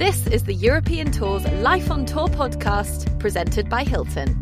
This is the European Tour's Life on Tour podcast, presented by Hilton.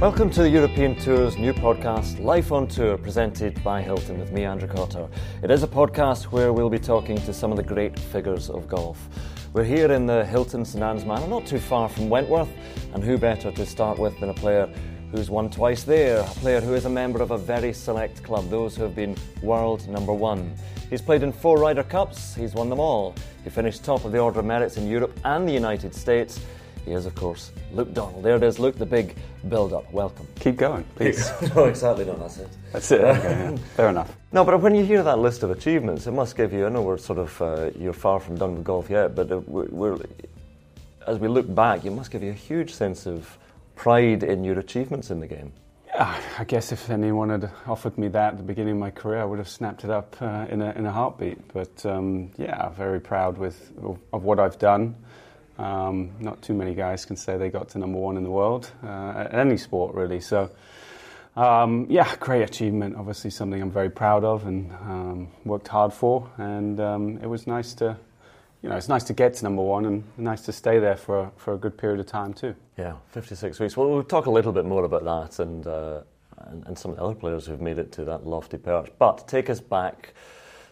Welcome to the European Tour's new podcast, Life on Tour, presented by Hilton with me, Andrew Cotter. It is a podcast where we'll be talking to some of the great figures of golf. We're here in the Hilton St Anne's Manor, not too far from Wentworth, and who better to start with than a player who's won twice there, a player who is a member of a very select club, those who have been world number one. He's played in four Ryder Cups, he's won them all. He finished top of the Order of Merits in Europe and the United States. He is, of course, Luke Donald. There it is, Luke, the big build up. Welcome. Keep going, please. no, exactly, no, that's it. That's it. Okay, yeah. Fair enough. No, but when you hear that list of achievements, it must give you. I know we're sort of uh, you're far from done with golf yet, but uh, we're, we're, as we look back, it must give you a huge sense of pride in your achievements in the game. Yeah, I guess if anyone had offered me that at the beginning of my career, I would have snapped it up uh, in, a, in a heartbeat. But um, yeah, very proud with of what I've done. Um, not too many guys can say they got to number one in the world uh, at any sport, really. So. Um, yeah, great achievement. Obviously, something I'm very proud of and um, worked hard for. And um, it was nice to you know, it's nice to get to number one and nice to stay there for a, for a good period of time too. Yeah, 56 weeks. Well, we'll talk a little bit more about that and, uh, and, and some of the other players who've made it to that lofty perch. But take us back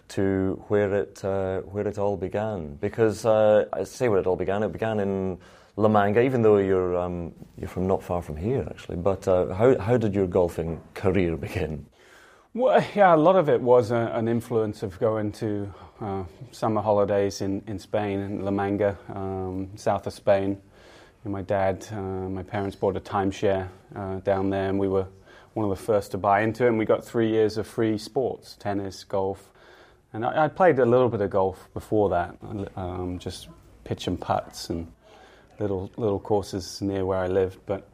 to where it uh, where it all began, because uh, I say where it all began. It began in La Manga, even though you're um, you're from not far from here, actually. But uh, how how did your golfing career begin? Well, yeah, a lot of it was a, an influence of going to uh, summer holidays in, in Spain, in La Manga, um, south of Spain. And my dad, uh, my parents bought a timeshare uh, down there, and we were one of the first to buy into it. And we got three years of free sports tennis, golf. And I, I played a little bit of golf before that, um, just pitch and putts and little, little courses near where I lived. But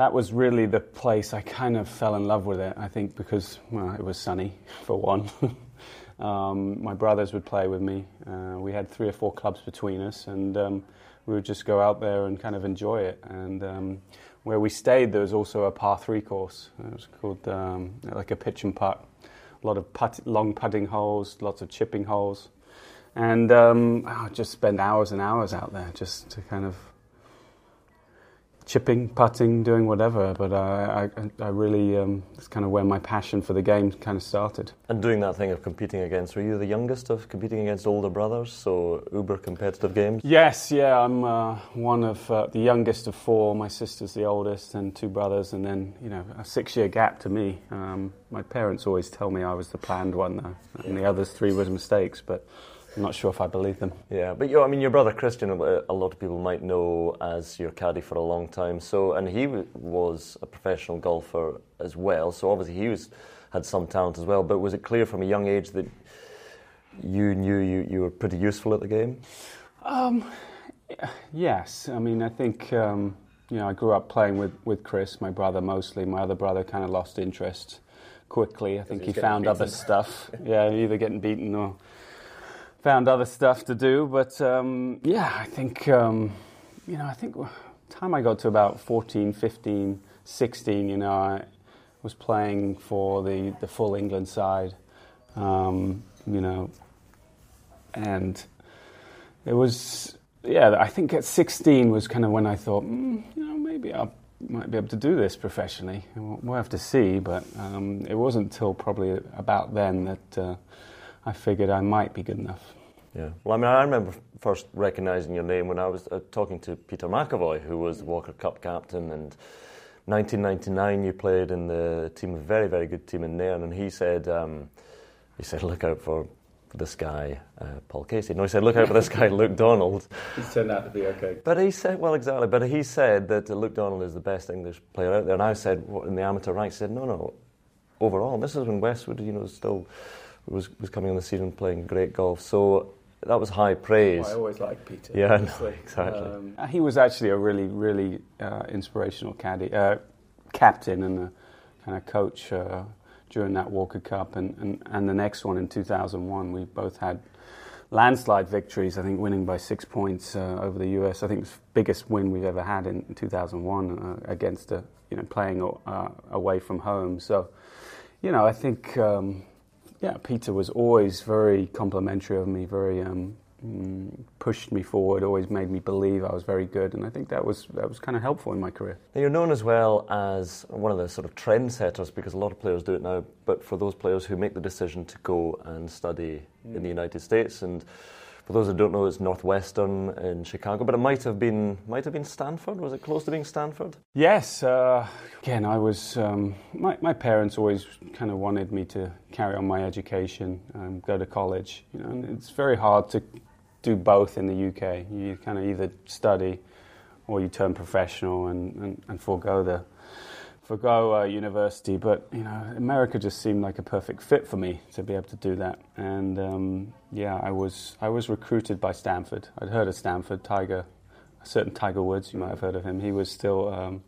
that was really the place I kind of fell in love with it. I think because well, it was sunny for one. um, my brothers would play with me. Uh, we had three or four clubs between us, and um, we would just go out there and kind of enjoy it. And um, where we stayed, there was also a par three course. It was called um, like a pitch and putt. A lot of putt, long putting holes, lots of chipping holes, and um, I just spend hours and hours out there just to kind of chipping, putting, doing whatever. But I, I, I really, um, it's kind of where my passion for the game kind of started. And doing that thing of competing against, were you the youngest of competing against older brothers? So uber competitive games? Yes, yeah. I'm uh, one of uh, the youngest of four. My sister's the oldest, and two brothers, and then you know a six-year gap to me. Um, my parents always tell me I was the planned one, though, and the others three were mistakes, but. I'm not sure if I believe them. Yeah, but you, I mean, your brother Christian, a lot of people might know as your caddy for a long time. So, and he was a professional golfer as well. So obviously he was had some talent as well. But was it clear from a young age that you knew you, you were pretty useful at the game? Um, yes. I mean, I think um, you know I grew up playing with with Chris, my brother mostly. My other brother kind of lost interest quickly. I think he found other stuff. yeah, either getting beaten or found other stuff to do. But um, yeah, I think, um, you know, I think time I got to about 14, 15, 16, you know, I was playing for the, the full England side, um, you know, and it was, yeah, I think at 16 was kind of when I thought, mm, you know, maybe I might be able to do this professionally. We'll have to see, but um, it wasn't until probably about then that uh, I figured I might be good enough. Yeah. Well, I mean, I remember first recognising your name when I was uh, talking to Peter McEvoy, who was the Walker Cup captain, and 1999 you played in the team, a very, very good team in Nairn, and he said, um, he said, look out for this guy, uh, Paul Casey. No, he said, look out for this guy, Luke Donald. He's turned out to be okay. But he said, well, exactly. But he said that uh, Luke Donald is the best English player out there. And I said, what, in the amateur ranks? He said, no, no, overall. And this is when Westwood, you know, still was, was coming on the scene and playing great golf. So that was high praise. I always liked Peter. Yeah, no, exactly. Um, he was actually a really, really uh, inspirational caddy, uh, captain and a kind of coach uh, during that Walker Cup, and, and, and the next one in 2001. We both had landslide victories. I think winning by six points uh, over the US. I think it's the biggest win we've ever had in, in 2001 uh, against a you know playing uh, away from home. So, you know, I think. Um, yeah, Peter was always very complimentary of me, very um, mm, pushed me forward, always made me believe I was very good, and I think that was that was kind of helpful in my career. Now, you're known as well as one of the sort of trendsetters because a lot of players do it now. But for those players who make the decision to go and study mm. in the United States and for those who don't know, it's Northwestern in Chicago, but it might have been might have been Stanford. Was it close to being Stanford? Yes. Uh, again, I was. Um, my, my parents always kind of wanted me to carry on my education, um, go to college. You know, and it's very hard to do both in the UK. You kind of either study or you turn professional and, and, and forego the forgo uh, university, but you know, America just seemed like a perfect fit for me to be able to do that. And um, yeah, I was I was recruited by Stanford. I'd heard of Stanford. Tiger, a certain Tiger Woods, you might have heard of him. He was still um,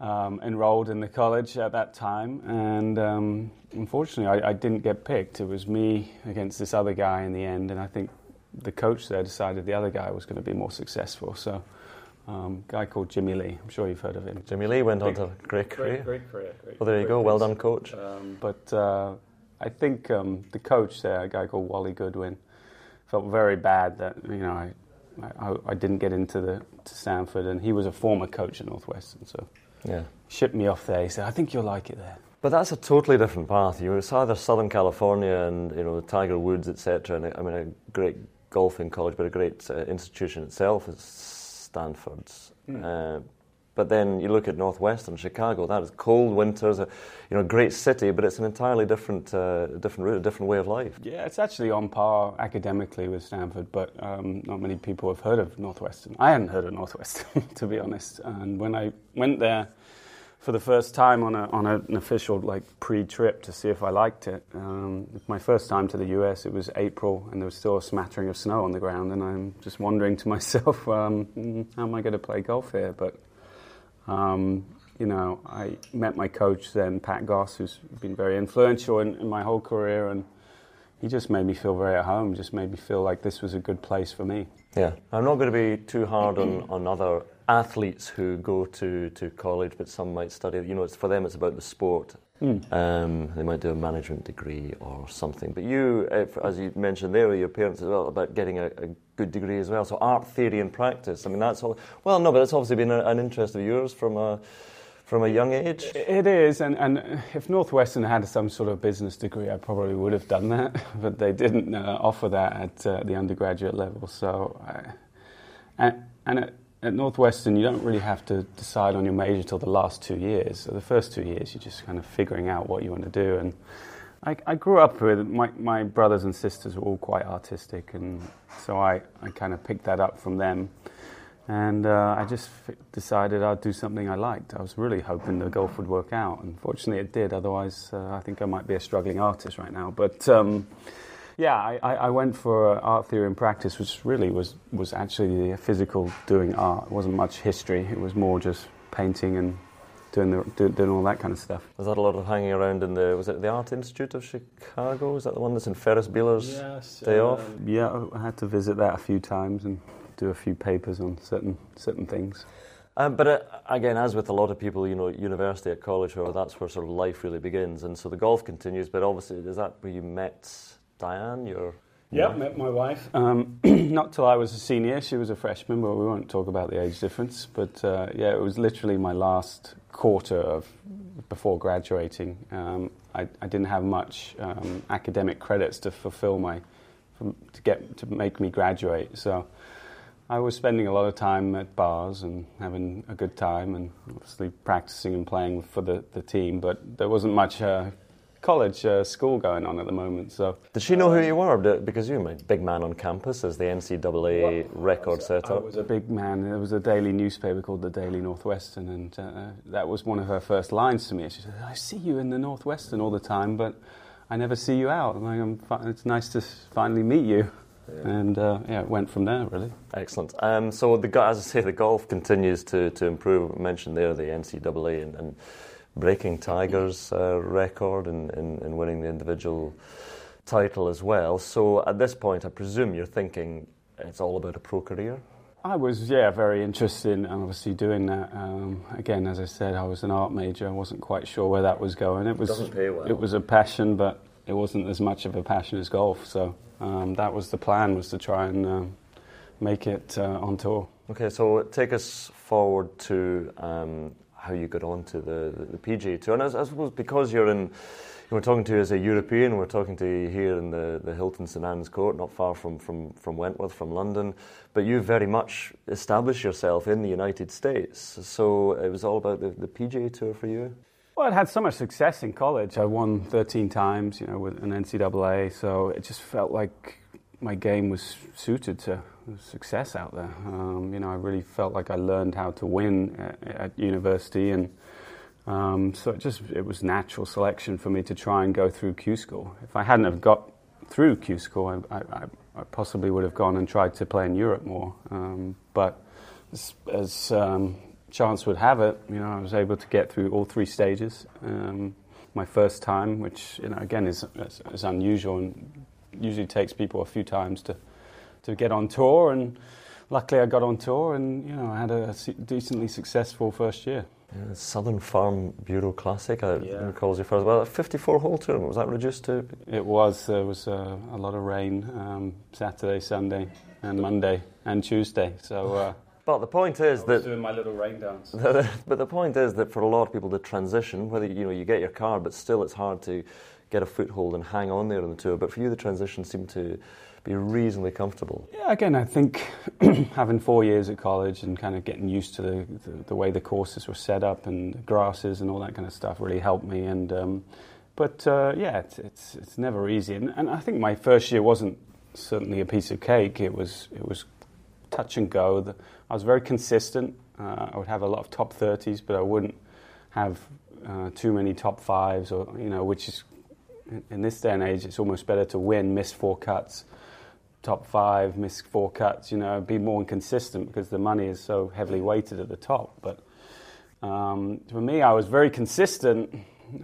um, enrolled in the college at that time, and um, unfortunately, I, I didn't get picked. It was me against this other guy in the end, and I think the coach there decided the other guy was going to be more successful. So um, guy called Jimmy Lee. I'm sure you've heard of him. Jimmy Lee went on to a great career. Great, great career. Great, well, there you go. Well done, coach. Um, but uh, I think um, the coach there, a guy called Wally Goodwin, felt very bad that you know I, I, I didn't get into the to Stanford, and he was a former coach at Northwestern, so yeah, shipped me off there. He said, "I think you'll like it there." But that's a totally different path. You know, it's either Southern California and you know the Tiger Woods, etc. And I mean, a great golfing college, but a great uh, institution itself. It's Stanford's. Mm. Uh, but then you look at Northwestern Chicago. That is cold winters, a you know great city, but it's an entirely different uh, different route, a different way of life. Yeah, it's actually on par academically with Stanford, but um, not many people have heard of Northwestern. I hadn't heard of Northwestern, to be honest. And when I went there, for the first time on, a, on a, an official like pre-trip to see if I liked it. Um, my first time to the US, it was April, and there was still a smattering of snow on the ground, and I'm just wondering to myself, um, how am I going to play golf here? But um, you know, I met my coach then, Pat Goss, who's been very influential in, in my whole career, and he just made me feel very at home. Just made me feel like this was a good place for me. Yeah, I'm not going to be too hard on, on other athletes who go to, to college, but some might study. You know, it's, for them it's about the sport. Mm. Um, they might do a management degree or something. But you, if, as you mentioned there, your parents as well about getting a, a, good degree as well. So art theory and practice. I mean, that's all. Well, no, but it's obviously been a, an interest of yours from a from a young age. It is, and, and if Northwestern had some sort of business degree, I probably would have done that. But they didn't uh, offer that at uh, the undergraduate level. So, I, and and. It, at Northwestern, you don't really have to decide on your major till the last two years. So the first two years, you're just kind of figuring out what you want to do. And I, I grew up with my, my brothers and sisters were all quite artistic, and so I, I kind of picked that up from them. And uh, I just f- decided I'd do something I liked. I was really hoping the golf would work out. Unfortunately, it did. Otherwise, uh, I think I might be a struggling artist right now. But um, yeah, I, I went for art theory and practice, which really was, was actually the physical doing art. It wasn't much history. It was more just painting and doing, the, doing all that kind of stuff. Was that a lot of hanging around in the, was it the Art Institute of Chicago? Is that the one that's in Ferris Bueller's yes, Day um, Off? Yeah, I had to visit that a few times and do a few papers on certain, certain things. Um, but uh, again, as with a lot of people, you know, university at college, where that's where sort of life really begins, and so the golf continues. But obviously, is that where you met Diane, your yeah, met my wife. Um, not till I was a senior. She was a freshman, but we won't talk about the age difference. But uh, yeah, it was literally my last quarter of before graduating. Um, I, I, didn't have much um, academic credits to fulfill my to get to make me graduate. So I was spending a lot of time at bars and having a good time, and obviously practicing and playing for the, the team. But there wasn't much. Uh, college uh, school going on at the moment. So did she know who you were? Because you're a big man on campus as the NCAA well, record setter. I was a big man. There was a daily newspaper called the Daily Northwestern, and uh, that was one of her first lines to me. She said, "I see you in the Northwestern all the time, but I never see you out. And like, it's nice to finally meet you." Yeah. And uh, yeah, it went from there really. Excellent. Um, so the as I say, the golf continues to, to improve. I mentioned there the NCAA and, and breaking Tiger's uh, record and, and, winning the individual title as well. So at this point, I presume you're thinking it's all about a pro career? I was, yeah, very interested in obviously doing that. Um, again, as I said, I was an art major. I wasn't quite sure where that was going. It was, Doesn't pay well. It was a passion, but it wasn't as much of a passion as golf. So um, that was the plan, was to try and um, make it uh, on tour. Okay, so take us forward to um, how you got onto the, the, the PGA Tour. And I, I suppose because you're in we're talking to you as a European. We're talking to you here in the, the Hilton St Anne's Court, not far from, from, from Wentworth, from London. But you very much established yourself in the United States. So it was all about the, the PGA Tour for you? Well, I'd had so much success in college. I won 13 times, you know, with an NCAA. So it just felt like my game was suited to success out there. Um, you know, I really felt like I learned how to win at, at university and um, so it just it was natural selection for me to try and go through Q school. If I hadn't have got through Q school, I, I, I possibly would have gone and tried to play in Europe more. Um, but as, as um, chance would have it, you know, I was able to get through all three stages. Um, my first time, which you know again is, is, is unusual and usually takes people a few times to to get on tour and luckily I got on tour and you know I had a decently successful first year. Yeah, Southern Farm Bureau Classic, I yeah. recall your first. Well, a 54 hole tournament, was that reduced to? It was. There was uh, a lot of rain um, Saturday, Sunday, and Monday, and Tuesday. So. Uh, but the point is that doing my little rain dance. but the point is that for a lot of people, the transition, whether you know you get your card, but still it's hard to get a foothold and hang on there on the tour. But for you, the transition seemed to be reasonably comfortable. Yeah, again, I think having four years at college and kind of getting used to the, the, the, way the courses were set up and grasses and all that kind of stuff really helped me. And um, but uh, yeah, it's, it's, it's never easy. And, and, I think my first year wasn't certainly a piece of cake. It was it was touch and go. The, I was very consistent. Uh, I would have a lot of top thirties, but I wouldn't have uh, too many top fives, or you know, which is in this day and age, it's almost better to win, miss four cuts, top five, miss four cuts, you know, be more inconsistent because the money is so heavily weighted at the top. But um, for me, I was very consistent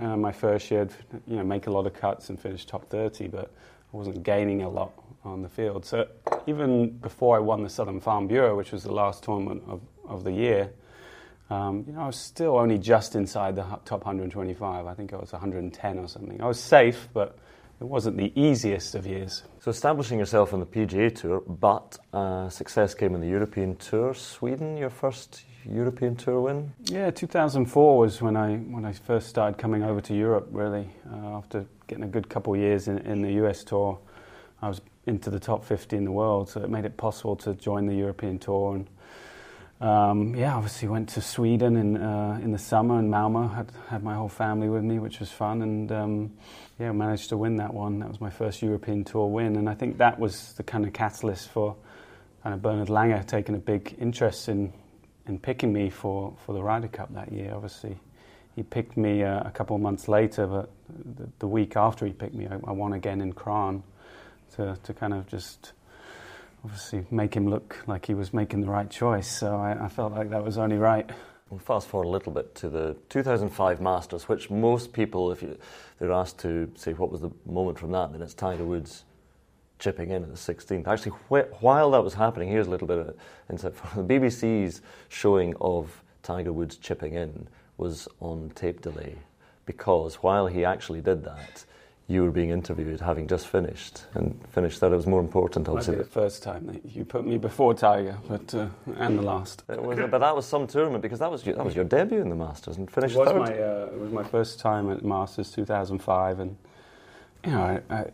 uh, my first year, you know, make a lot of cuts and finish top 30, but I wasn't gaining a lot on the field. So even before I won the Southern Farm Bureau, which was the last tournament of, of the year, um, you know, I was still only just inside the top 125. I think I was 110 or something. I was safe, but it wasn't the easiest of years. So establishing yourself on the PGA Tour, but uh, success came in the European Tour. Sweden, your first European Tour win? Yeah, 2004 was when I when I first started coming over to Europe. Really, uh, after getting a good couple of years in, in the US Tour, I was into the top 50 in the world, so it made it possible to join the European Tour and um, yeah, obviously went to Sweden in uh, in the summer and Malmo. Had had my whole family with me, which was fun, and um, yeah, managed to win that one. That was my first European Tour win, and I think that was the kind of catalyst for kind of Bernhard Langer taking a big interest in in picking me for, for the Ryder Cup that year. Obviously, he picked me uh, a couple of months later, but the, the week after he picked me, I, I won again in Crans to to kind of just obviously make him look like he was making the right choice. So I, I felt like that was only right. We'll fast forward a little bit to the 2005 Masters, which most people, if you, they're asked to say what was the moment from that, then it's Tiger Woods chipping in at the 16th. Actually, wh- while that was happening, here's a little bit of insight from the BBC's showing of Tiger Woods chipping in was on tape delay because while he actually did that, you were being interviewed, having just finished, and finished that it was more important, obviously. The first time that you put me before Tiger, but uh, and the last. It was, but that was some tournament because that was your, that was your debut in the Masters and finished it was third. My, uh, it was my first time at Masters 2005, and you know, I, I,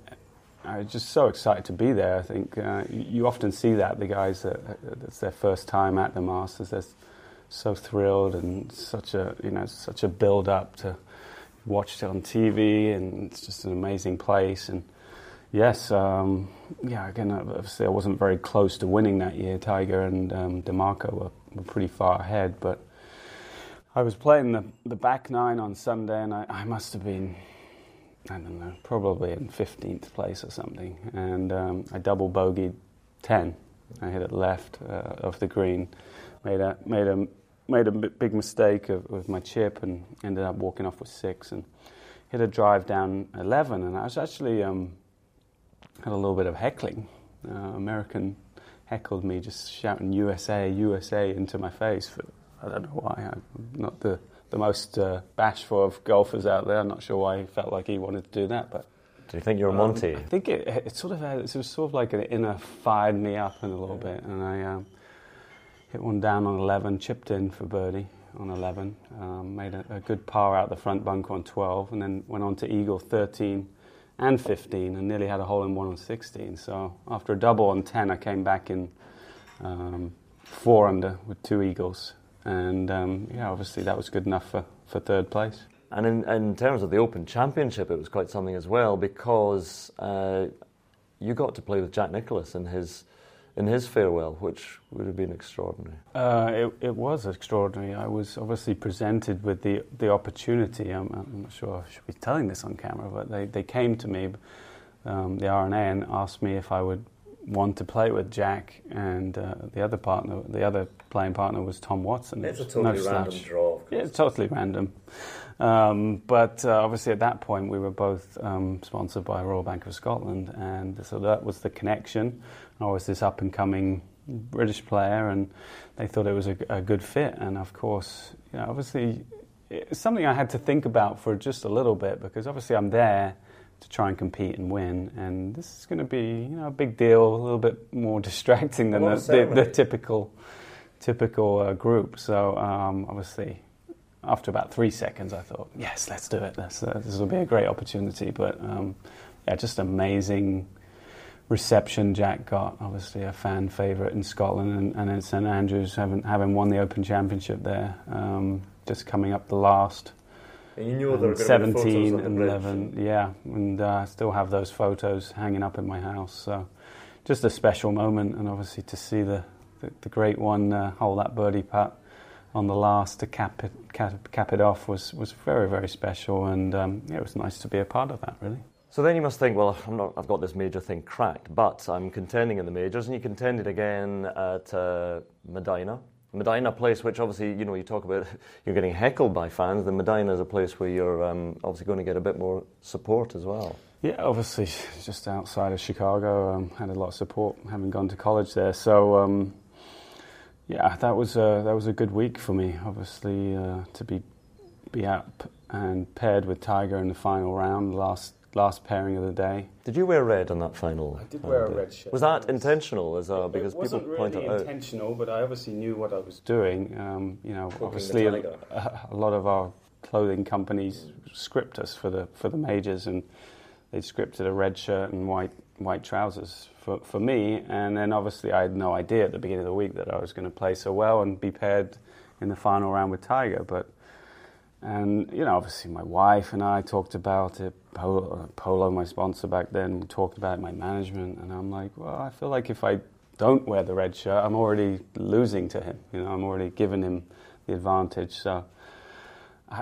I was just so excited to be there. I think uh, you, you, often see that the guys that it's their first time at the Masters, they're so thrilled and such a you know such a build up to watched it on TV, and it's just an amazing place. And yes, um, yeah, again, obviously I wasn't very close to winning that year. Tiger and um, DiMarco were, were pretty far ahead, but I was playing the, the back nine on Sunday, and I, I must have been, I don't know, probably in 15th place or something. And um, I double bogeyed 10. I hit it left uh, of the green, made a, made a made a big mistake of, with my chip and ended up walking off with six and hit a drive down 11. And I was actually um, had a little bit of heckling. Uh, American heckled me, just shouting USA, USA into my face. For, I don't know why. I'm not the, the most uh, bashful of golfers out there. I'm not sure why he felt like he wanted to do that, but Do you think you were Monty? Um, I think it, it sort of had, it was sort of like an inner fired me up in a little bit, and I um, hit one down on 11, chipped in for birdie on 11, um, made a, a, good par out the front bunker on 12, and then went on to eagle 13 and 15, and nearly had a hole in one on 16. So after a double on 10, I came back in um, four under with two eagles, and um, yeah, obviously that was good enough for, for third place. And in, in terms of the Open Championship, it was quite something as well because uh, you got to play with Jack Nicklaus and his in his farewell, which would have been extraordinary. Uh, it, it, was extraordinary. I was obviously presented with the the opportunity. I'm, I'm, not sure I should be telling this on camera, but they, they came to me, um, the R&A, asked me if I would want to play with Jack, and uh, the other partner, the other playing partner was Tom Watson. It's a totally no random draw. Yeah, it's totally random. Um, but uh, obviously, at that point, we were both um, sponsored by Royal Bank of Scotland, and so that was the connection. I was this up and coming British player, and they thought it was a, a good fit. And of course, you know, obviously, it's something I had to think about for just a little bit because obviously I'm there to try and compete and win, and this is going to be you know a big deal, a little bit more distracting than the, the, the, typical typical uh, group. So um, obviously after about three seconds, I thought, yes, let's do it. Let's, uh, this will be a great opportunity. But um, yeah, just amazing reception Jack got. Obviously, a fan favourite in Scotland, and, and in St Andrews, having, having won the Open Championship there, um, just coming up the last. And you knew there were 17 and 11, yeah, and uh, I still have those photos hanging up in my house. So, just a special moment, and obviously to see the the, the great one uh, hold that birdie putt on the last to cap it, cap, cap it off was, was very, very special, and um, yeah, it was nice to be a part of that, really. So then you must think, well, I'm not, I've got this major thing cracked, but I'm contending in the majors, and you contended again at uh, Medina Medinah, place which obviously, you know, you talk about you're getting heckled by fans. The Medinah is a place where you're um, obviously going to get a bit more support as well. Yeah, obviously, just outside of Chicago, um, had a lot of support having gone to college there. So, um, yeah, that was a, that was a good week for me. Obviously, uh, to be be up and paired with Tiger in the final round, last last pairing of the day. Did you wear red on that final? I did wear a red shirt. Was that intentional as well? Because people really point it out. intentional, but I obviously knew what I was doing. Um, you know, obviously a, a, lot of our clothing companies script us for the for the majors, and they scripted a red shirt and white white trousers for, for me. And then obviously I had no idea at the beginning of the week that I was going to play so well and be paired in the final round with Tiger. But and you know, obviously my wife and I talked about it. Polo, Polo my sponsor back then, talked about it, my management, and I'm like, well, I feel like if I don't wear the red shirt, I'm already losing to him. You know, I'm already giving him the advantage. So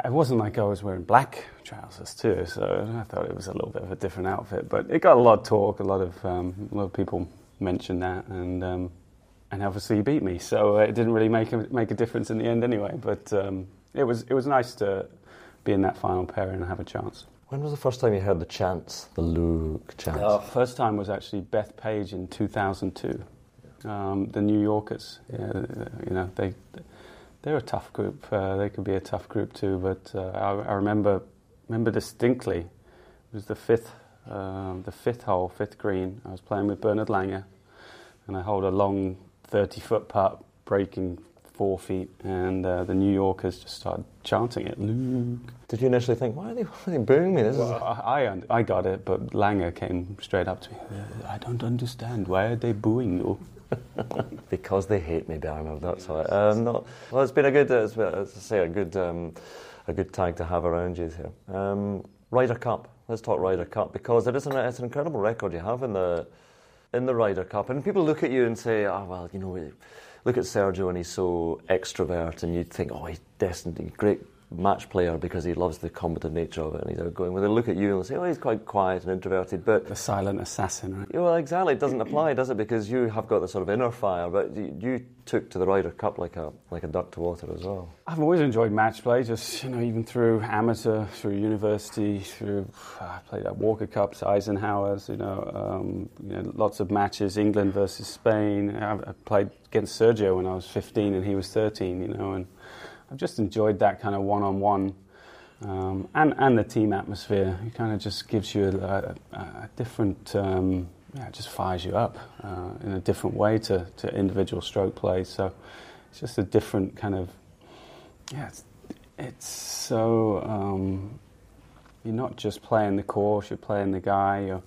it wasn't like I was wearing black trousers too, so I thought it was a little bit of a different outfit. But it got a lot of talk. A lot of um, a lot of people mentioned that, and um, and obviously he beat me, so it didn't really make a, make a difference in the end anyway. But um, it was it was nice to be in that final pair and have a chance. When was the first time you heard the chants, the Luke chants? Uh, first time was actually Bethpage in 2002. Um, the New Yorkers, yeah, you know, they they're a tough group. Uh, they could be a tough group too. But uh, I, I, remember remember distinctly. It was the fifth um, the fifth hole, fifth green. I was playing with Bernhard Langer, and I hold a long thirty foot putt, breaking four feet, and uh, the New Yorkers just started chanting it. Luke. Did you initially think, why are they, why are they booing me? This well, is... I, I got it, but Langer came straight up to me. I don't understand. Why are they booing you? because they hate me, Bernhard. That's why. Um, not, well, it's been a good, uh, it's been, as I say, a good, um, a good tag to have around you here. Um, Ryder Cup. Let's talk Ryder Cup because it is an, it's an incredible record you have in the in the Ryder Cup, and people look at you and say, "Oh well, you know, look at Sergio and he's so extrovert," and you'd think, "Oh, he's destined, to great match player because he loves the combative nature of it and he's outgoing. Well, they look at you and say, oh, he's quite quiet and introverted, but... The silent assassin, right? Yeah, well, exactly. It doesn't apply, does it? Because you have got the sort of inner fire, but you took to the Ryder Cup like a, like a duck to water as well. I've always enjoyed match play, just, you know, even through amateur, through university, through... I played at Walker Cups, Eisenhower's, you know, um, you know, lots of matches, England versus Spain. I, I played against Sergio when I was 15 and he was 13, you know, and I've just enjoyed that kind of one-on-one Um, and, and the team atmosphere. It kind of just gives you a, a, a different, um, yeah, it just fires you up uh, in a different way to, to individual stroke play. So it's just a different kind of, yeah, it's, it's so, um, you're not just playing the course, you're playing the guy, you're,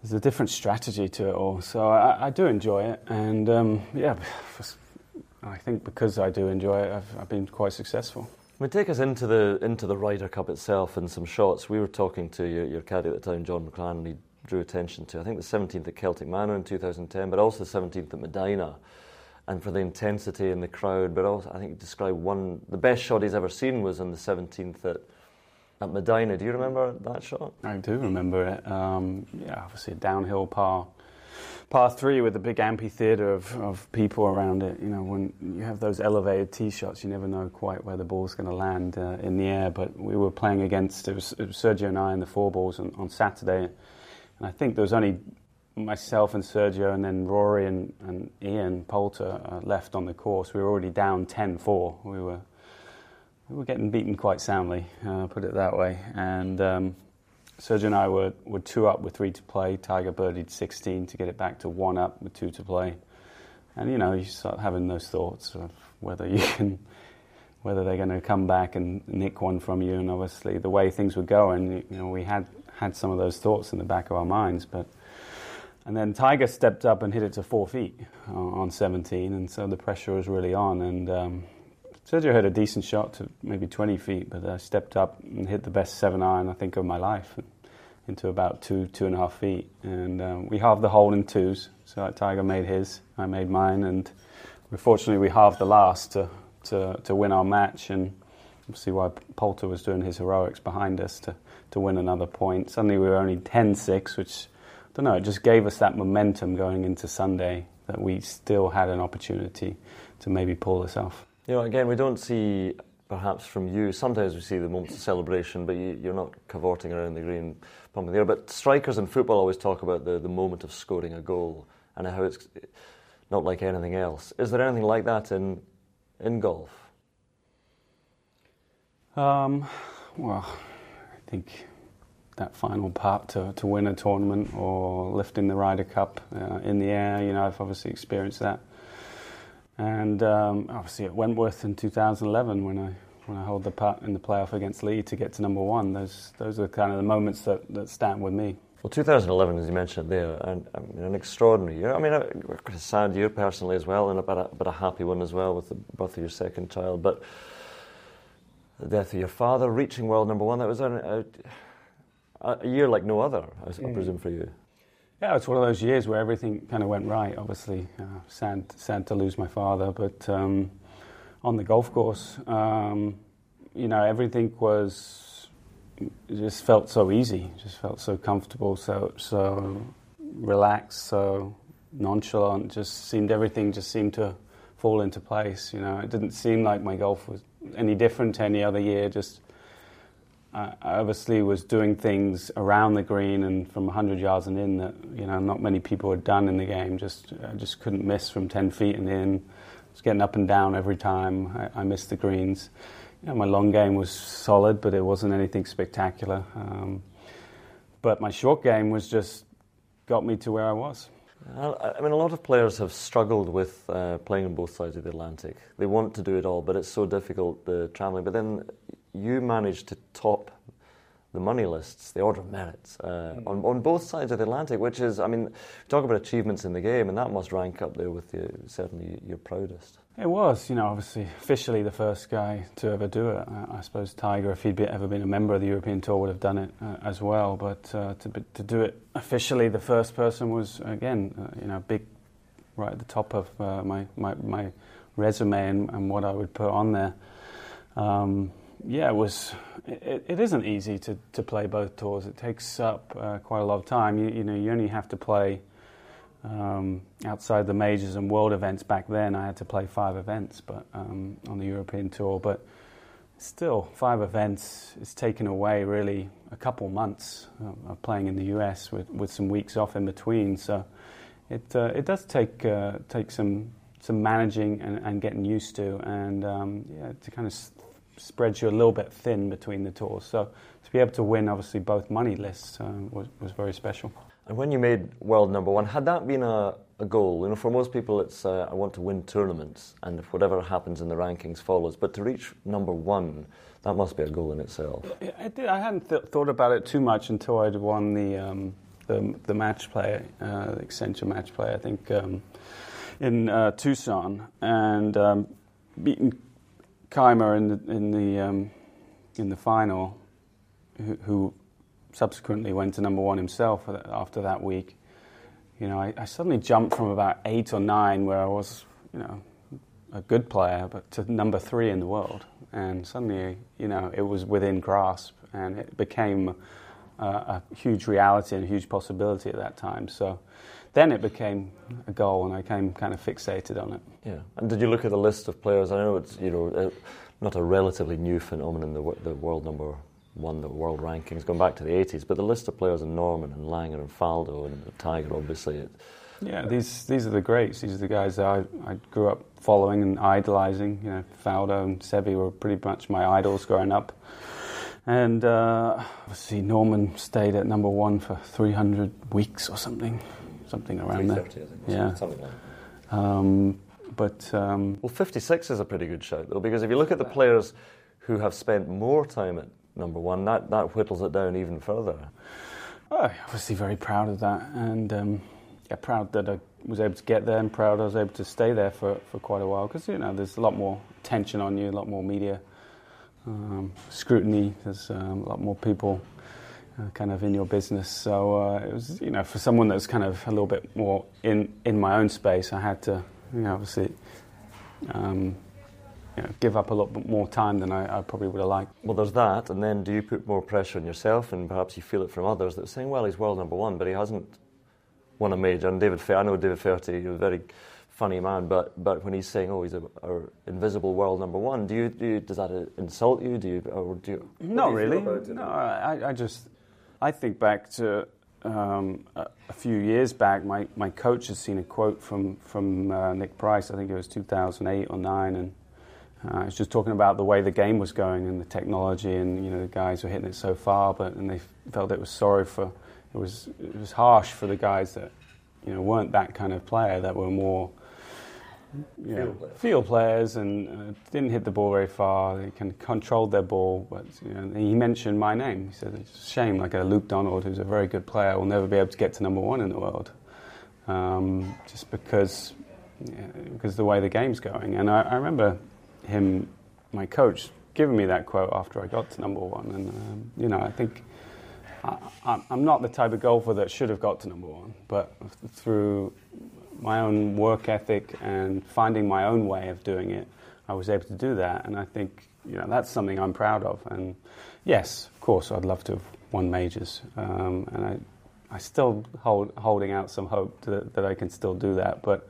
there's a different strategy to it all. So I, I do enjoy it. And um, yeah, I think because I do enjoy it, I've, I've been quite successful. I mean, take us into the into the Ryder Cup itself and some shots. We were talking to your, your caddy at the time, John McLaren, and he drew attention to I think the 17th at Celtic Manor in 2010, but also the 17th at Medinah, and for the intensity in the crowd. But also, I think he described one the best shot he's ever seen was on the 17th at at Medinah. Do you remember that shot? I do remember it. Um, yeah, obviously a downhill par par three with a big amphitheater of, of people around it. You know, when you have those elevated tee shots, you never know quite where the ball's going to land uh, in the air. But we were playing against it was, it was Sergio and I in the four balls on, on, Saturday, and I think there was only myself and Sergio, and then Rory and, and Ian Poulter uh, left on the course. We were already down 10-4. We were we were getting beaten quite soundly, uh, put it that way, and. Um, Sergio and I were, were two up with three to play. Tiger birdied 16 to get it back to one up with two to play. And you know, you start having those thoughts of whether you can, whether they're going to come back and nick one from you. And obviously, the way things were going, you know, we had had some of those thoughts in the back of our minds. But and then Tiger stepped up and hit it to four feet uh, on 17, and so the pressure was really on. And um, Sergio had a decent shot to maybe 20 feet, but I stepped up and hit the best seven iron I think of my life into about two, two and a half feet. And um, we halved the hole in twos. So Tiger made his, I made mine, and fortunately we halved the last to, to, to win our match. And see why Poulter was doing his heroics behind us to, to win another point. Suddenly we were only 10 6, which, I don't know, it just gave us that momentum going into Sunday that we still had an opportunity to maybe pull this off. You know, again, we don't see perhaps from you. Sometimes we see the moments of celebration, but you, are not cavorting around the green, pumping the air. But strikers in football always talk about the, the moment of scoring a goal and how it's not like anything else. Is there anything like that in in golf? Um, well, I think that final part to, to win a tournament or lifting the Ryder Cup uh, in the air, you know, I've obviously experienced that and um, obviously at Wentworth in 2011 when I when I hold the putt in the playoff against Lee to get to number one. Those those are kind of the moments that, that stand with me. Well, 2011, as you mentioned there, and, I mean, an extraordinary year. I mean, a, a sad year personally as well, and a bit, a, but a happy one as well with the birth of your second child. But the death of your father, reaching world number one, that was a, a, a year like no other, I, mm. I presume, for you. Yeah, it's one of those years where everything kind of went right. Obviously, uh, sad, sad to lose my father, but um, on the golf course, um, you know, everything was just felt so easy, just felt so comfortable, so so relaxed, so nonchalant. Just seemed everything just seemed to fall into place. You know, it didn't seem like my golf was any different to any other year. Just I obviously was doing things around the green and from 100 yards and in that you know not many people had done in the game. Just I just couldn't miss from 10 feet and in. I was getting up and down every time. I, I missed the greens. You know, my long game was solid, but it wasn't anything spectacular. Um, but my short game was just got me to where I was. I mean, a lot of players have struggled with uh, playing on both sides of the Atlantic. They want to do it all, but it's so difficult the travelling. But then you managed to top the money lists, the order of merits, uh, mm. on, on both sides of the Atlantic, which is, I mean, talk about achievements in the game, and that must rank up there with you, certainly your proudest. It was, you know, obviously officially the first guy to ever do it. I, I suppose Tiger, if he'd be, ever been a member of the European Tour, would have done it uh, as well. But uh, to, to do it officially, the first person was, again, uh, you know, big, right at the top of uh, my, my, my resume and, and, what I would put on there. Um, yeah, it was. It, it isn't easy to, to play both tours. It takes up uh, quite a lot of time. You, you know, you only have to play um, outside the majors and world events. Back then, I had to play five events, but um, on the European tour. But still, five events is taken away really a couple months of playing in the US with, with some weeks off in between. So it uh, it does take uh, take some some managing and, and, getting used to, and um, yeah, to kind of spreads you a little bit thin between the tours. So to be able to win, obviously, both money lists uh, was, was very special. And when you made world number one, had that been a, a goal? You know, for most people, it's uh, I want to win tournaments, and if whatever happens in the rankings follows. But to reach number one, that must be a goal in itself. I, did, I hadn't th- thought about it too much until I'd won the um, the, the, match play, uh, the Accenture match play. I think um, in uh, Tucson, and um, beaten Kaymer in the in the, um, in the final, who, who subsequently went to number one himself after that week. You know, I, I, suddenly jumped from about eight or nine, where I was, you know, a good player, but to number three in the world. And suddenly, you know, it was within grasp, and it became a huge reality and a huge possibility at that time. So then it became a goal, and I came kind of fixated on it. Yeah. And did you look at the list of players? I know it's you know not a relatively new phenomenon, the, the world number one, the world rankings going back to the 80s, but the list of players in Norman and Langer and Faldo and Tiger, obviously. It, yeah, these these are the greats. These are the guys that I, I grew up following and idolizing. You know, Faldo and Seve were pretty much my idols growing up. And uh, obviously, Norman stayed at number one for 300 weeks or something, something around there. Yeah, something like that. Um, but um, well, 56 is a pretty good shout though, because if you look at the players who have spent more time at number one. That, that whittles it down even further. Oh, obviously very proud of that, and um, yeah, proud that I was able to get there, and proud I was able to stay there for, for quite a while because you know there's a lot more tension on you, a lot more media um, scrutiny. There's um, a lot more people uh, kind of in your business. So uh, it was you know for someone that's kind of a little bit more in in my own space, I had to you know obviously. Um, you know, give up a lot more time than I, I, probably would have liked. Well, there's that, and then do you put more pressure on yourself, and perhaps you feel it from others that are saying, well, he's world number one, but he hasn't won a major. And David, I know David Feherty, he's a very funny man, but but when he's saying, oh, he's a, invisible world number one, do you, do you, does that insult you? Do you or do you? You really. No, I, I just I think back to. Um, a, few years back, my, my coach has seen a quote from from uh, Nick Price. I think it was 2008 or nine, and uh, was just talking about the way the game was going and the technology, and you know the guys were hitting it so far, but and they felt it was sorry for it was it was harsh for the guys that you know weren't that kind of player that were more you know, field, players. field players and uh, didn't hit the ball very far. They kind of controlled their ball, but you know, he mentioned my name. He said it's a shame, like a Luke Donald, who's a very good player, will never be able to get to number one in the world, um, just because yeah, because the way the game's going. And I, I remember him, my coach, giving me that quote after I got to number one. And, um, you know, I think I, am not the type of golfer that should have got to number one, but through my own work ethic and finding my own way of doing it, I was able to do that. And I think, you know, that's something I'm proud of. And yes, of course, I'd love to have won majors. Um, and I, I still hold holding out some hope to, that I can still do that. But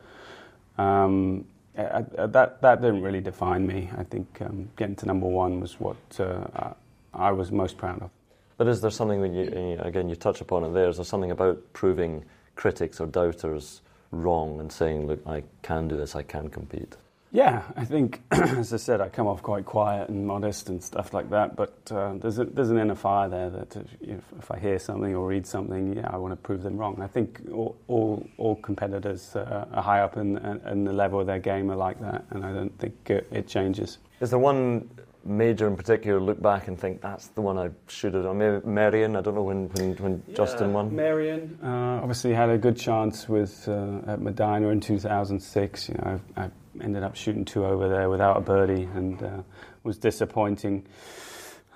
um, I, I, that that didn't really define me. I think um, getting to number one was what uh, I was most proud of. But is there something that you again you touch upon it there? Is there something about proving critics or doubters wrong and saying, "Look, I can do this. I can compete." Yeah, I think, as I said, I come off quite quiet and modest and stuff like that. But uh, there's, a, there's an inner fire there that if, if, I hear something or read something, yeah, I want to prove them wrong. I think all, all, all competitors uh, are high up in, in, the level of their game are like that, and I don't think it, it changes. Is there one major in particular look back and think that's the one I should have done? Maybe Merion, I don't know when, when, when yeah, Justin won. Merion uh, obviously had a good chance with uh, at Medinah in 2006. You know, I, I ended up shooting two over there without a birdie and uh, was disappointing.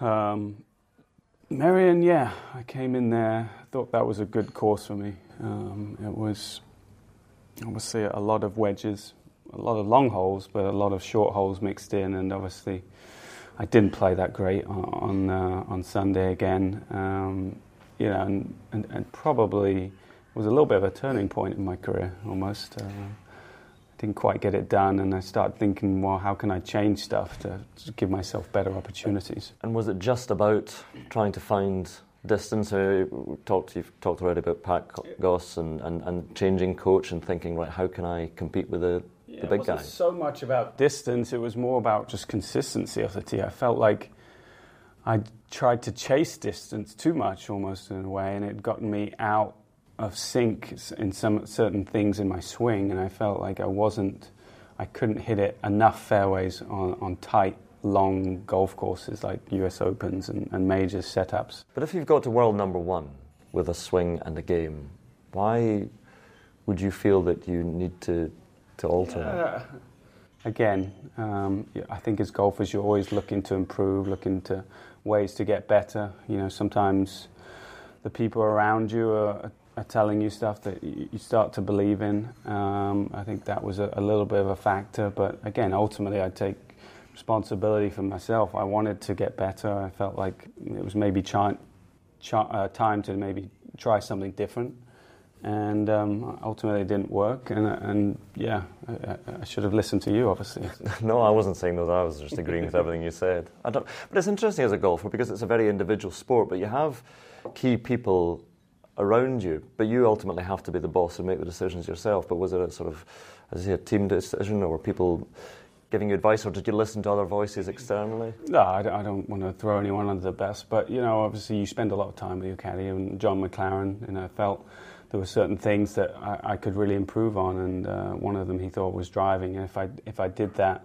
Um, Merion, yeah, I came in there, thought that was a good course for me. Um, it was obviously a lot of wedges, a lot of long holes, but a lot of short holes mixed in, and obviously I didn't play that great on on, uh, on Sunday again. Um, you know, and, and, and, probably was a little bit of a turning point in my career almost. Uh, didn't quite get it done, and I started thinking, well, how can I change stuff to, to, give myself better opportunities? And was it just about trying to find distance. Uh, we talked you've talked already about Pat Goss and, and, and changing coach and thinking right, how can I compete with the, Yeah, the it big wasn't guys? so much about distance. It was more about just consistency of the tee. I felt like I tried to chase distance too much, almost in a way, and it got me out of sync in some certain things in my swing, and I felt like I wasn't, I couldn't hit it enough fairways on, on tight, long golf courses like U.S. Opens and, and majors setups. But if you've got to world number one with a swing and a game, why would you feel that you need to to alter that? again, um, I think as golfers, you're always looking to improve, looking to ways to get better. You know, sometimes the people around you are, are telling you stuff that you start to believe in. Um, I think that was a, a little bit of a factor, but again, ultimately, I take responsibility for myself. I wanted to get better. I felt like it was maybe chi- chi- uh, time to maybe try something different. And um, ultimately, it didn't work. And, and yeah, I, I- should have listened to you, obviously. No, I wasn't saying those. I was just agreeing with everything you said. I don't, but it's interesting as a golfer because it's a very individual sport. But you have key people around you, but you ultimately have to be the boss and make the decisions yourself. But was it a sort of, as I say, a team decision, or were people giving you advice, or did you listen to other voices externally? No, I don't, I don't want to throw anyone under the bus, but you know, obviously, you spend a lot of time with your caddy and John McLaren. And I felt there were certain things that I, I could really improve on, and uh, one of them he thought was driving. And if I if I did that,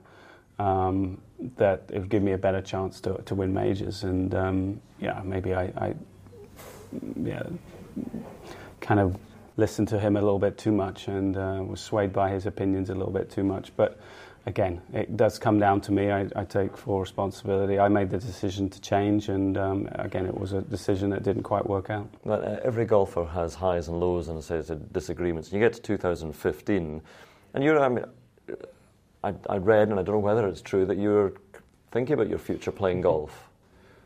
um, that it would give me a better chance to to win majors. And um, yeah, maybe I, I yeah kind of listened to him a little bit too much and uh, was swayed by his opinions a little bit too much. But again, it does come down to me. I, I take full responsibility. I made the decision to change, and um, again, it was a decision that didn't quite work out. But uh, every golfer has highs and lows and says disagreements. You get to 2015, and you're. I mean, I, I read, and I don't know whether it's true that you're thinking about your future playing golf.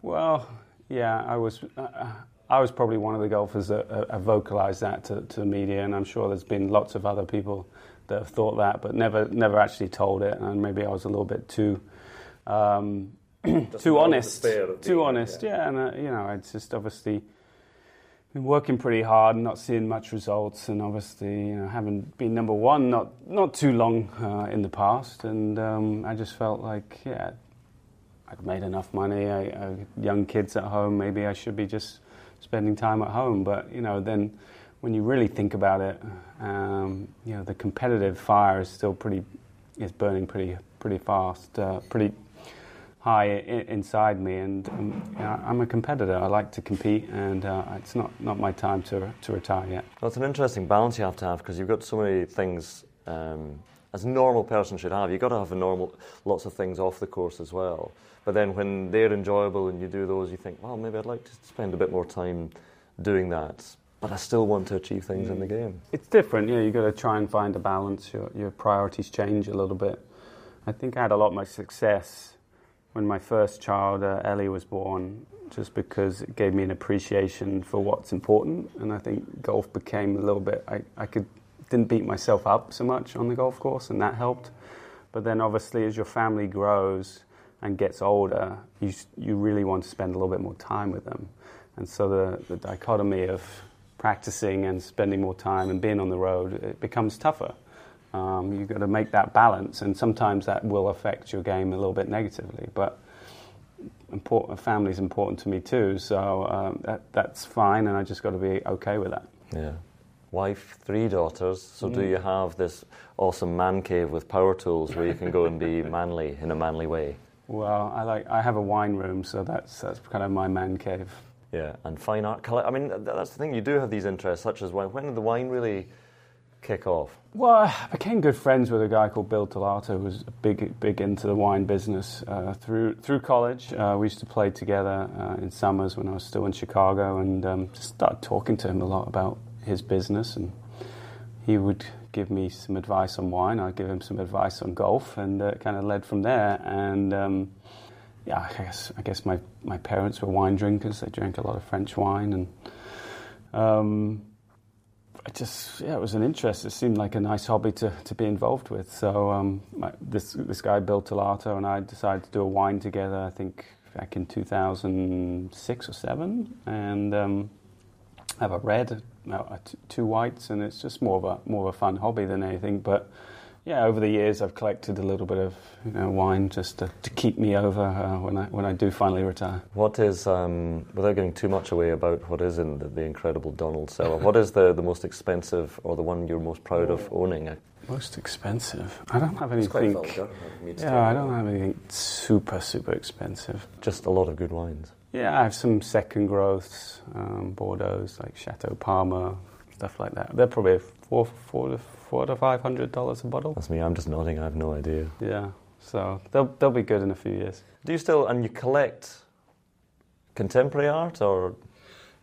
Well, yeah, I was. Uh, I was probably one of the golfers that uh, vocalised that to, to the media, and I'm sure there's been lots of other people that have thought that, but never, never actually told it. And maybe I was a little bit too, um, too honest, too honest. Yeah, and uh, you know, it's just obviously been working pretty hard, and not seeing much results, and obviously, you know, haven't been number one not not too long uh, in the past, and um, I just felt like, yeah, I'd made enough money. I, I, young kids at home, maybe I should be just spending time at home. But you know, then when you really think about it, um, you know, the competitive fire is still pretty is burning pretty pretty fast, uh, pretty high I- inside me, and um, I'm a competitor. I like to compete, and uh, it's not, not my time to to retire yet. Well, it's an interesting balance you have to have because you've got so many things um, as a normal person should have. You've got to have a normal lots of things off the course as well. But then when they're enjoyable and you do those, you think, well, maybe I'd like to spend a bit more time doing that. But I still want to achieve things in the game. It's different, yeah. You've got to try and find a balance. Your, your priorities change a little bit. I think I had a lot more success when my first child, uh, Ellie, was born, just because it gave me an appreciation for what's important. And I think golf became a little bit, I, I could, didn't beat myself up so much on the golf course, and that helped. But then obviously, as your family grows and gets older, you, you really want to spend a little bit more time with them. And so the, the dichotomy of practicing and spending more time and being on the road, it becomes tougher. Um, you've got to make that balance, and sometimes that will affect your game a little bit negatively. But important, family is important to me too, so um, that, that's fine, and I just got to be okay with that. Yeah. Wife, three daughters. So do you have this awesome man cave with power tools where you can go and be manly in a manly way? Well, I like I have a wine room, so that's that's kind of my man cave. Yeah, and fine art. I mean, that's the thing. You do have these interests, such as wine. When did the wine really kick off? Well, I became good friends with a guy called Bill Terlato, who was big, big into the wine business uh, through through college. Uh, we used to play together uh, in summers when I was still in Chicago, and um, just started talking to him a lot about his business. And he would give me some advice on wine. I'd give him some advice on golf, and uh, it kind of led from there. And um, yeah, I guess I guess my, my parents were wine drinkers. They drank a lot of French wine, and um, I just yeah, it was an interest. It seemed like a nice hobby to, to be involved with. So um, my, this this guy Bill Terlato and I decided to do a wine together. I think back in 2006 or seven, and um, I have a red, no, two whites, and it's just more of a more of a fun hobby than anything. But yeah, over the years I've collected a little bit of you know, wine just to, to keep me over uh, when I when I do finally retire. What is, um, without giving too much away about what is in the, the incredible Donald cellar, what is the, the most expensive or the one you're most proud of owning? Most expensive? I don't have anything. Yeah, I don't have anything super super expensive. Just a lot of good wines. Yeah, I have some second growths, um, Bordeaux's like Chateau Palmer, stuff like that. They're probably four, four to four to five hundred dollars a bottle. That's me. I'm just nodding. I have no idea. Yeah. So they'll they'll be good in a few years. Do you still and you collect contemporary art or?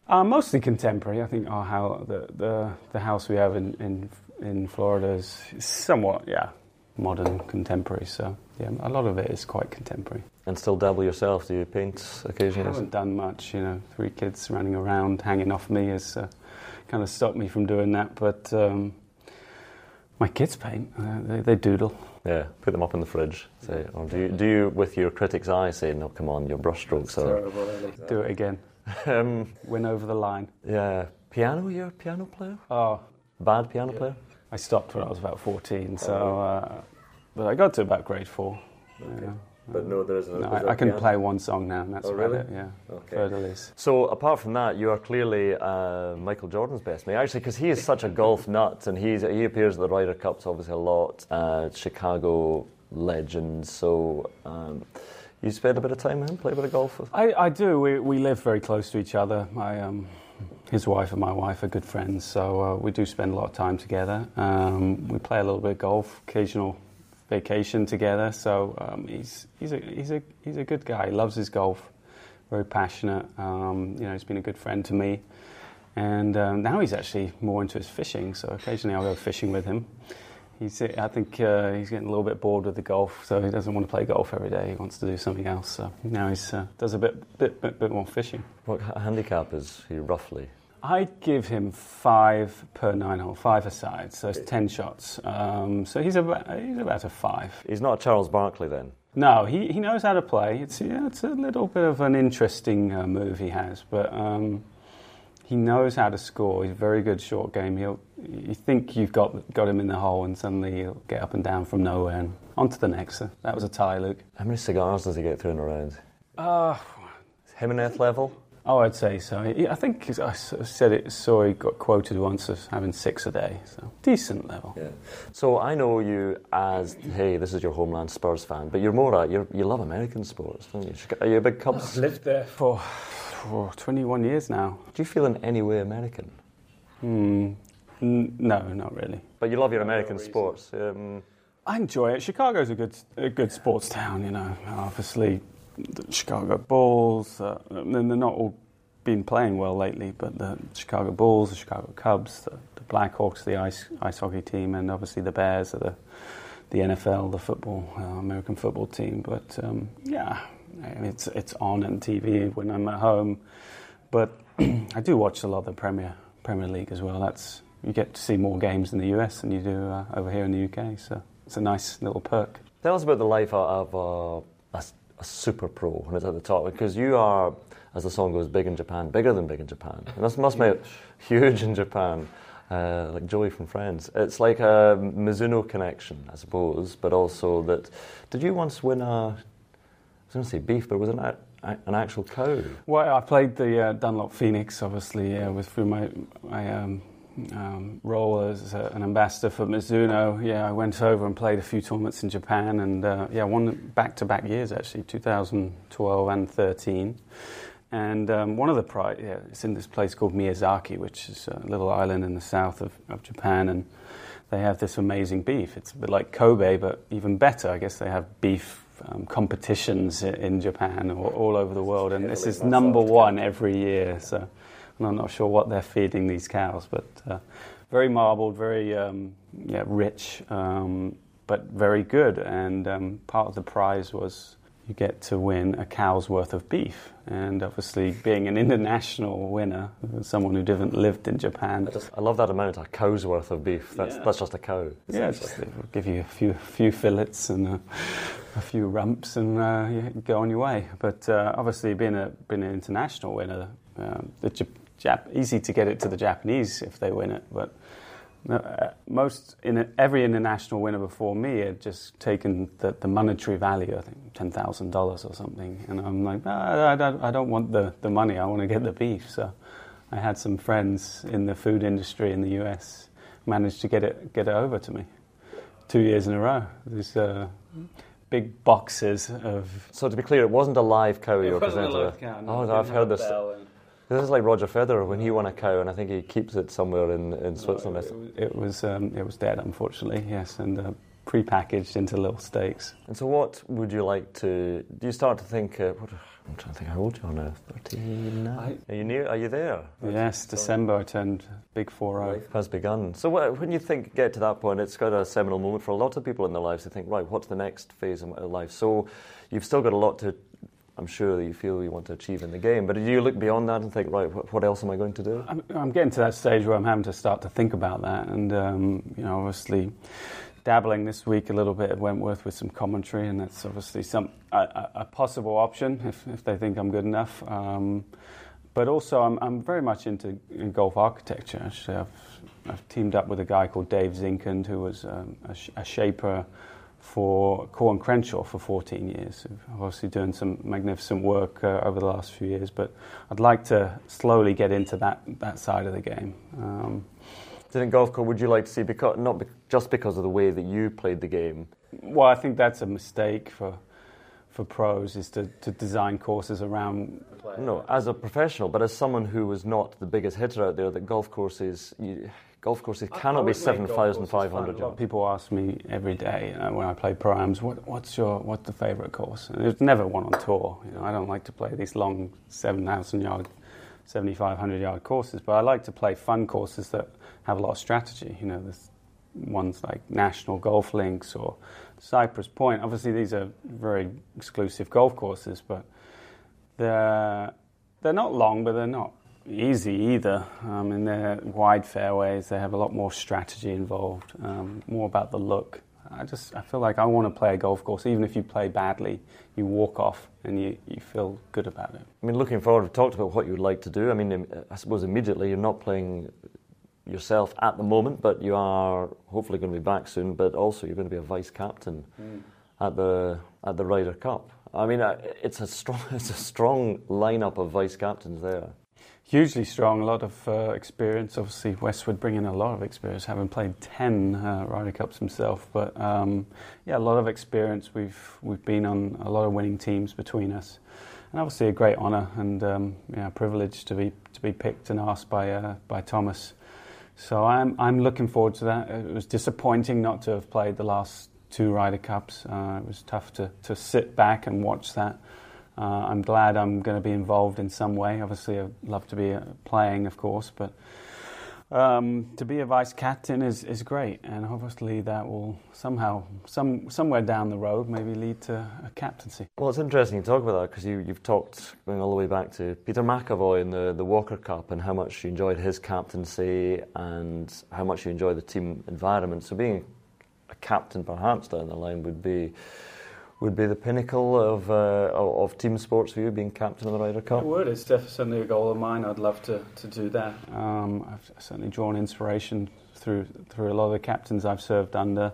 Uh, mostly contemporary. I think our how the, the the house we have in in in Florida is somewhat yeah modern contemporary. So yeah, a lot of it is quite contemporary. And still dabble yourself? Do you paint occasionally? I haven't done much. You know, three kids running around hanging off me has uh, kind of stopped me from doing that. But um, my kids paint. Uh, they, they, doodle. Yeah, put them up in the fridge. Say, or do you, do you, with your critic's eye, say, "No, come on, your brushstrokes are." Terrible, really. Do it again. um, Win over the line. Yeah, piano. You're a piano player. Oh, bad piano yeah. player. I stopped when I was about fourteen. So, uh, but I got to about grade four. Okay. But no, there isn't. no, there's I, I can play one song now, and that's oh, about really? it. Yeah. Okay. So apart from that, you are clearly uh, Michael Jordan's best mate, actually, because he is such a golf nut, and he's he appears at the Ryder Cups obviously a lot. Uh, Chicago legend. So. Um, you spend a bit of time with him, play a bit of golf with? I, I do. We, we live very close to each other. My, um, his wife and my wife are good friends, so uh, we do spend a lot of time together. Um, we play a little bit of golf, occasional vacation together. So um, he's he's a he's a he's a good guy. He loves his golf, very passionate. Um, you know, he's been a good friend to me, and um, now he's actually more into his fishing. So occasionally I'll go fishing with him. He's, I think uh, he's getting a little bit bored with the golf, so he doesn't want to play golf every day. He wants to do something else. So now he uh, does a bit, bit, bit, bit more fishing. What handicap is he roughly? I give him five per nine hole, five aside, so it's ten shots. Um, so he's about he's about a five. He's not Charles Barkley then. No, he, he knows how to play. It's yeah, it's a little bit of an interesting uh, move he has, but um, he knows how to score. He's a very good short game. He'll you think you've got got him in the hole, and suddenly he'll get up and down from nowhere and on to the next. So that was a tie, Luke. How many cigars does he get through in a round? Uh, Jimenez level. Oh, I'd say so. I think I said it. Sorry, he got quoted once as having six a day, so decent level. Yeah. So I know you as hey, this is your homeland Spurs fan, but you're more a, you're, you love American sports, don't you? Are you a big Cubs? I've lived there for, for 21 years now. Do you feel in any way American? Hmm. N- no, not really. But you love your American sports. Um, I enjoy it. Chicago's a good a good sports town, you know. Obviously, the Chicago Bulls. Uh, and they're not all been playing well lately, but the Chicago Bulls, the Chicago Cubs, the, the Blackhawks, the ice ice hockey team, and obviously the Bears are the the NFL, the football, uh, American football team. But um, yeah, it's it's on on TV when I'm at home. But I do watch a lot of the Premier Premier League as well. That's you get to see more games in the US than you do uh, over here in the UK. So it's a nice little perk. Tell us about the life of uh, a, super pro when it's at the top, because you are, as the song goes, big in Japan, bigger than big in Japan. And this must make it huge in Japan. Uh, like Joey from Friends. It's like a Mizuno connection, I suppose, but also that. Did you once win a? I was going to say beef, but was it an, an actual cow? Well, I played the uh, Dunlop Phoenix, obviously, uh, with through my my um, um, role as a, an ambassador for Mizuno, yeah, I went over and played a few tournaments in Japan, and uh, yeah, won back-to-back years actually, 2012 and 13. And um, one of the prize, yeah, it's in this place called Miyazaki, which is a little island in the south of, of Japan, and they have this amazing beef. It's a bit like Kobe, but even better. I guess they have beef um, competitions in Japan or all over the world, and this is number one every year. So and I'm not sure what they're feeding these cows, but uh, very marbled, very um, yeah, rich, um, but very good. And um, part of the prize was you get to win a cow's worth of beef. And obviously, being an international winner, someone who didn't lived in Japan, I, just, I love that amount, a cow's worth of beef. That's Yeah. that's just a cow. yeah, just, it'll give you a few few fillets and a, a few rumps, and uh, you go on your way. But uh, obviously, being a being an international winner, um, the Jap- easy to get it to the Japanese if they win it, but. No, uh, most in every international winner before me had just taken the, the monetary value, I think ten thousand dollars or something, and I'm like, no, I, I, don't, I don't want the, the money, I want to get the beef. So, I had some friends in the food industry in the US managed to get it get it over to me two years in a row. These uh, big boxes of. So to be clear, it wasn't a live cow you were presenting. Oh, I've heard this. This is like Roger Federer when he won a cow, and I think he keeps it somewhere in, in Switzerland. It was um, it was dead, unfortunately. Yes, and uh, pre-packaged into little steaks. And so, what would you like to? Do you start to think? Uh, what, I'm trying to think. How old you are now? Thirty-nine. Are you near? Are you there? Yes, December I turned big four zero. Life has begun. So, what, when you think get to that point, it's got a seminal moment for a lot of people in their lives. They think, right, what's the next phase of my life? So, you've still got a lot to. I'm sure that you feel you want to achieve in the game, but do you look beyond that and think, right, what, else am I going to do? I'm, I'm getting to that stage where I'm having to start to think about that, and um, you know, obviously, dabbling this week a little bit at Wentworth with some commentary, and that's obviously some a, a, a possible option if, if they think I'm good enough. Um, but also, I'm, I'm very much into golf architecture. Actually, I've, I've teamed up with a guy called Dave Zinkand, who was um, a, sh- a shaper for Coore Crenshaw for 14 years. Obviously, doing some magnificent work uh, over the last few years, but I'd like to slowly get into that, that side of the game. Um, think golf course would you like to see because not be, just because of the way that you played the game? well, I think that's a mistake for for pros is to, to design courses around. No, as a professional, but as someone who was not the biggest hitter out there, that golf courses, you, golf courses cannot be seven thousand five hundred A lot of yards. people ask me every day you know, when I play proams, what, what's your what's the favourite course? And there's never one on tour. You know, I don't like to play these long seven thousand yard, seventy five hundred yard courses, but I like to play fun courses that have a lot of strategy. You know, there's ones like National Golf Links or Cypress Point. Obviously, these are very exclusive golf courses, but they're they're not long, but they're not easy either. Um, and they're wide fairways. They have a lot more strategy involved, um, more about the look. I just I feel like I want to play a golf course. Even if you play badly, you walk off and you, you feel good about it. I mean, looking forward, we've talked about what you would like to do. I mean, I suppose immediately you're not playing yourself at the moment, but you are hopefully going to be back soon. But also, you're going to be a vice captain at the at the Ryder Cup. I mean, it's a strong it's a strong lineup of vice captains there. Hugely strong, a lot of uh, experience. Obviously, Westwood bringing a lot of experience, having played ten uh, Ryder Cups himself. But um, yeah, a lot of experience. We've we've been on a lot of winning teams between us, and obviously a great honour and um, yeah, privilege to be to be picked and asked by uh, by Thomas. So I'm I'm looking forward to that. It was disappointing not to have played the last two Ryder Cups. Uh, it was tough to to sit back and watch that. Uh, I'm glad I'm going to be involved in some way. Obviously, I'd love to be uh, playing, of course, but um, to be a vice captain is, is great, and obviously that will somehow, some somewhere down the road, maybe lead to a captaincy. Well, it's interesting you talk about that because you, you've talked going all the way back to Peter McEvoy in the, the Walker Cup and how much you enjoyed his captaincy and how much you enjoy the team environment. So being a captain perhaps down the line would be would be the pinnacle of, uh, of, of team sports for you, being captain of the Ryder Cup. It would. It's definitely a goal of mine. I'd love to, to do that. Um, I've certainly drawn inspiration through through a lot of the captains I've served under.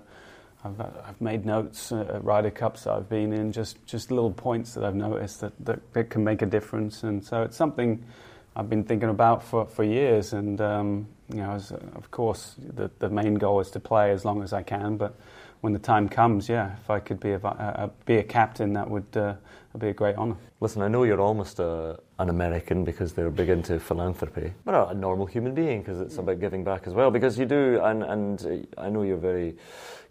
I've, uh, I've made notes uh, at Ryder Cups that I've been in, just, just little points that I've noticed that, that, that can make a difference. And so it's something I've been thinking about for, for years. And, um, you know, as, of course, the, the main goal is to play as long as I can. But when the time comes, yeah, if I could be a, a, uh, uh, be a captain, that would uh, be a great honour. Listen, I know you're almost a, an American because they're big into philanthropy, but a normal human being because it's about giving back as well. Because you do, and, and I know you're very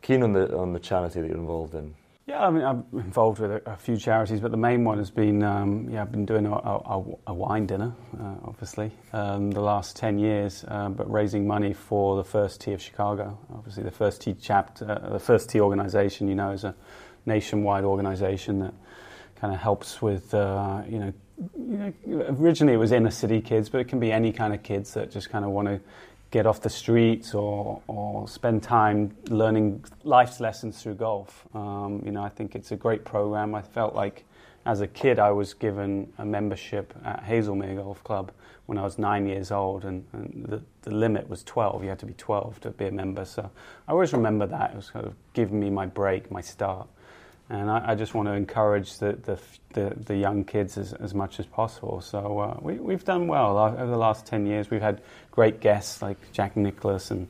keen on the on the charity that you're involved in. Yeah, I mean, I'm involved with a, a few charities, but the main one has been, um, yeah, I've been doing a, a, a wine dinner, uh, obviously, um, the last 10 years, uh, but raising money for the First Tee of Chicago. Obviously, the First Tee chapter, uh, the First Tee organization, you know, is a nationwide organization that kind of helps with uh, you know. You know, originally it was inner city kids, but it can be any kind of kids that just kind of want to get off the streets or, or spend time learning life's lessons through golf. Um, you know, I think it's a great program. I felt like as a kid I was given a membership at Hazlemere Golf Club when I was nine years old, and, and the, the, limit was 12. You had to be 12 to be a member. So I always remember that. It was kind of giving me my break, my start. And I, I just want to encourage the, the, the, the young kids as, as, much as possible. So uh, we, we've done well. Over the last 10 years, we've had great guests like Jack Nicklaus and,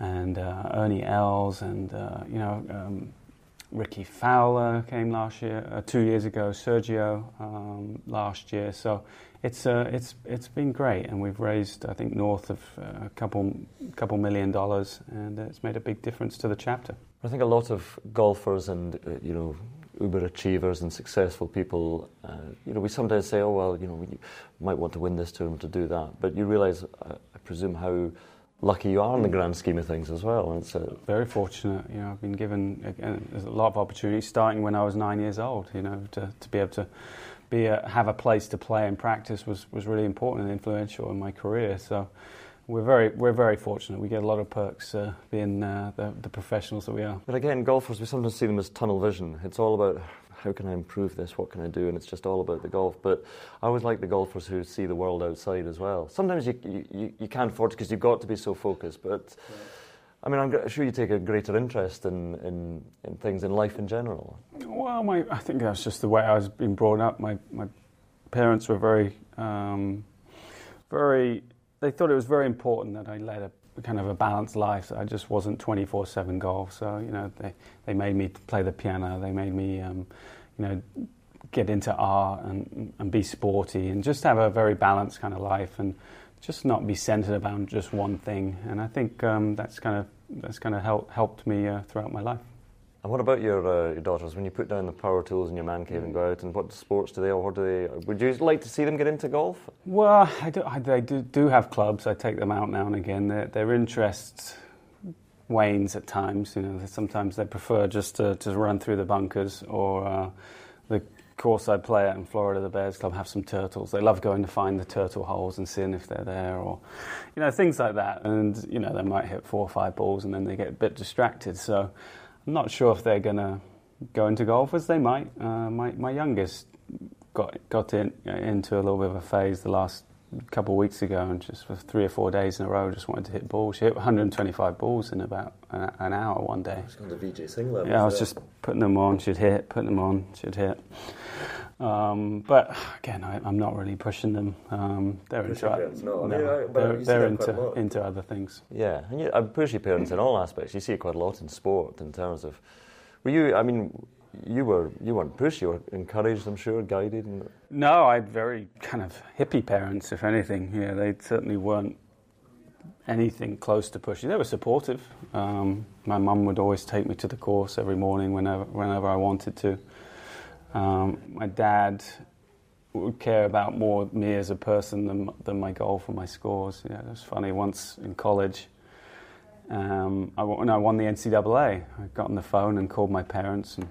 and uh, Ernie Els and, uh, you know, um, Rickie Fowler came last year, uh, two years ago, Sergio um, last year. So it's uh, it's it's been great, and we've raised I think north of uh, a couple couple million dollars, and it's made a big difference to the chapter. I think a lot of golfers and uh, you know uber achievers and successful people, uh, you know, we sometimes say, oh well, you know, we might want to win this tournament to do that, but you realise, uh, I presume, how lucky you are in the grand scheme of things as well. It's very fortunate. You know, I've been given again, a lot of opportunities starting when I was nine years old. You know, to, to be able to be a, have a place to play and practice was, was really important and influential in my career. So we're very we're very fortunate. We get a lot of perks uh, being uh, the, the, professionals that we are. But again, golfers we sometimes see them as tunnel vision. It's all about how can I improve this? What can I do? And it's just all about the golf. But I always like the golfers who see the world outside as well. Sometimes you you, you can't afford it because you've got to be so focused, but. Yeah I mean, I'm sure you take a greater interest in, in, in things in life in general. Well, my, I think that's just the way I was being brought up. My, my parents were very, um, very, they thought it was very important that I led a kind of a balanced life. I just wasn't 24 7 golf. So, you know, they, they made me play the piano, they made me, um, you know, get into art and, and be sporty and just have a very balanced kind of life. And, just not be centered around just one thing. And I think um, that's kind of that's kind of help, helped me uh, throughout my life. And what about your, uh, your daughters? When you put down the power tools in your man cave and go out, and what sports do they, or what do they? Would you like to see them get into golf? Well, I do, I, they do, do have clubs. I take them out now and again. Their, their interest wanes at times. You know, sometimes they prefer just to, to run through the bunkers, or uh, the course I play at in Florida, the Bears Club, have some turtles. They love going to find the turtle holes and seeing if they're there, or you know things like that. And you know they might hit four or five balls and then they get a bit distracted. So I'm not sure if they're to go into golf as they might. Uh, my my youngest got got in, into a little bit of a phase the last couple of weeks ago, and just for three or four days in a row, just wanted to hit balls. She hit 125 balls in about an hour one day. She's gone to Vijay Singh level. Yeah, I was just putting them on. She'd hit, putting them on. She'd hit. Um, but again, I, am not really pushing them. Um, they're push into, no, I mean, no, they're, they're into, into other things. Yeah, and you, I push your parents in all aspects. You see it quite a lot in sport in terms of. Were you? I mean, you were you weren't pushed. You were encouraged, I'm sure, guided. And... No, I had very kind of hippie parents, if anything. Yeah, they certainly weren't anything close to pushing. They were supportive. Um, my mum would always take me to the course every morning whenever whenever I wanted to. Um, my dad would care about more me as a person than, than my golf or my scores. Yeah, it was funny. Once in college, um, I, when I won the NCAA, I got on the phone and called my parents and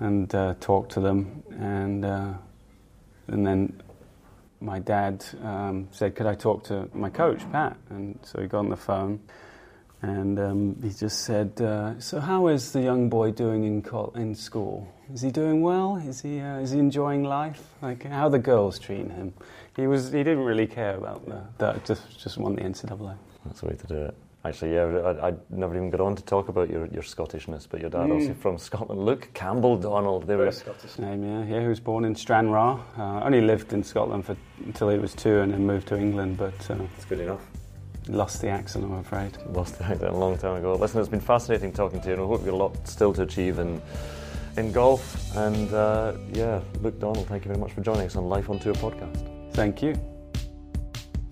and uh, talked to them, and uh, and then my dad um, said, "Could I talk to my coach, Pat?" And so he got on the phone and um, he just said, uh, "So how is the young boy doing in in school? Is he doing well? Is he uh, is he enjoying life? Like how are the girls treating him?" He was he didn't really care about the, that. Just just won the NCAA. That's the way to do it. Actually, yeah, I, I never even got on to talk about your, your Scottishness, but your dad mm. also from Scotland. Luke Campbell Donald. There was Scottish name, yeah. Yeah, he was born in Stranraer. Uh, only lived in Scotland for until he was two, and then moved to England. But uh, it's good enough. Lost the accent, I'm afraid. Lost the accent a long time ago. Listen, it's been fascinating talking to you, and I hope you've got a lot still to achieve in, in golf. And uh, yeah, Luke Donald, thank you very much for joining us on Life on Tour podcast. Thank you.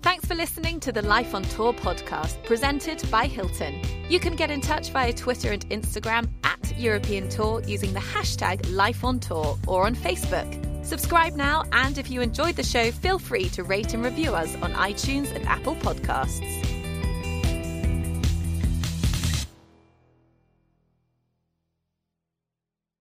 Thanks for listening to the Life on Tour podcast presented by Hilton. You can get in touch via Twitter and Instagram at European Tour using the hashtag Life on Tour or on Facebook. Subscribe now, and if you enjoyed the show, feel free to rate and review us on iTunes and Apple Podcasts.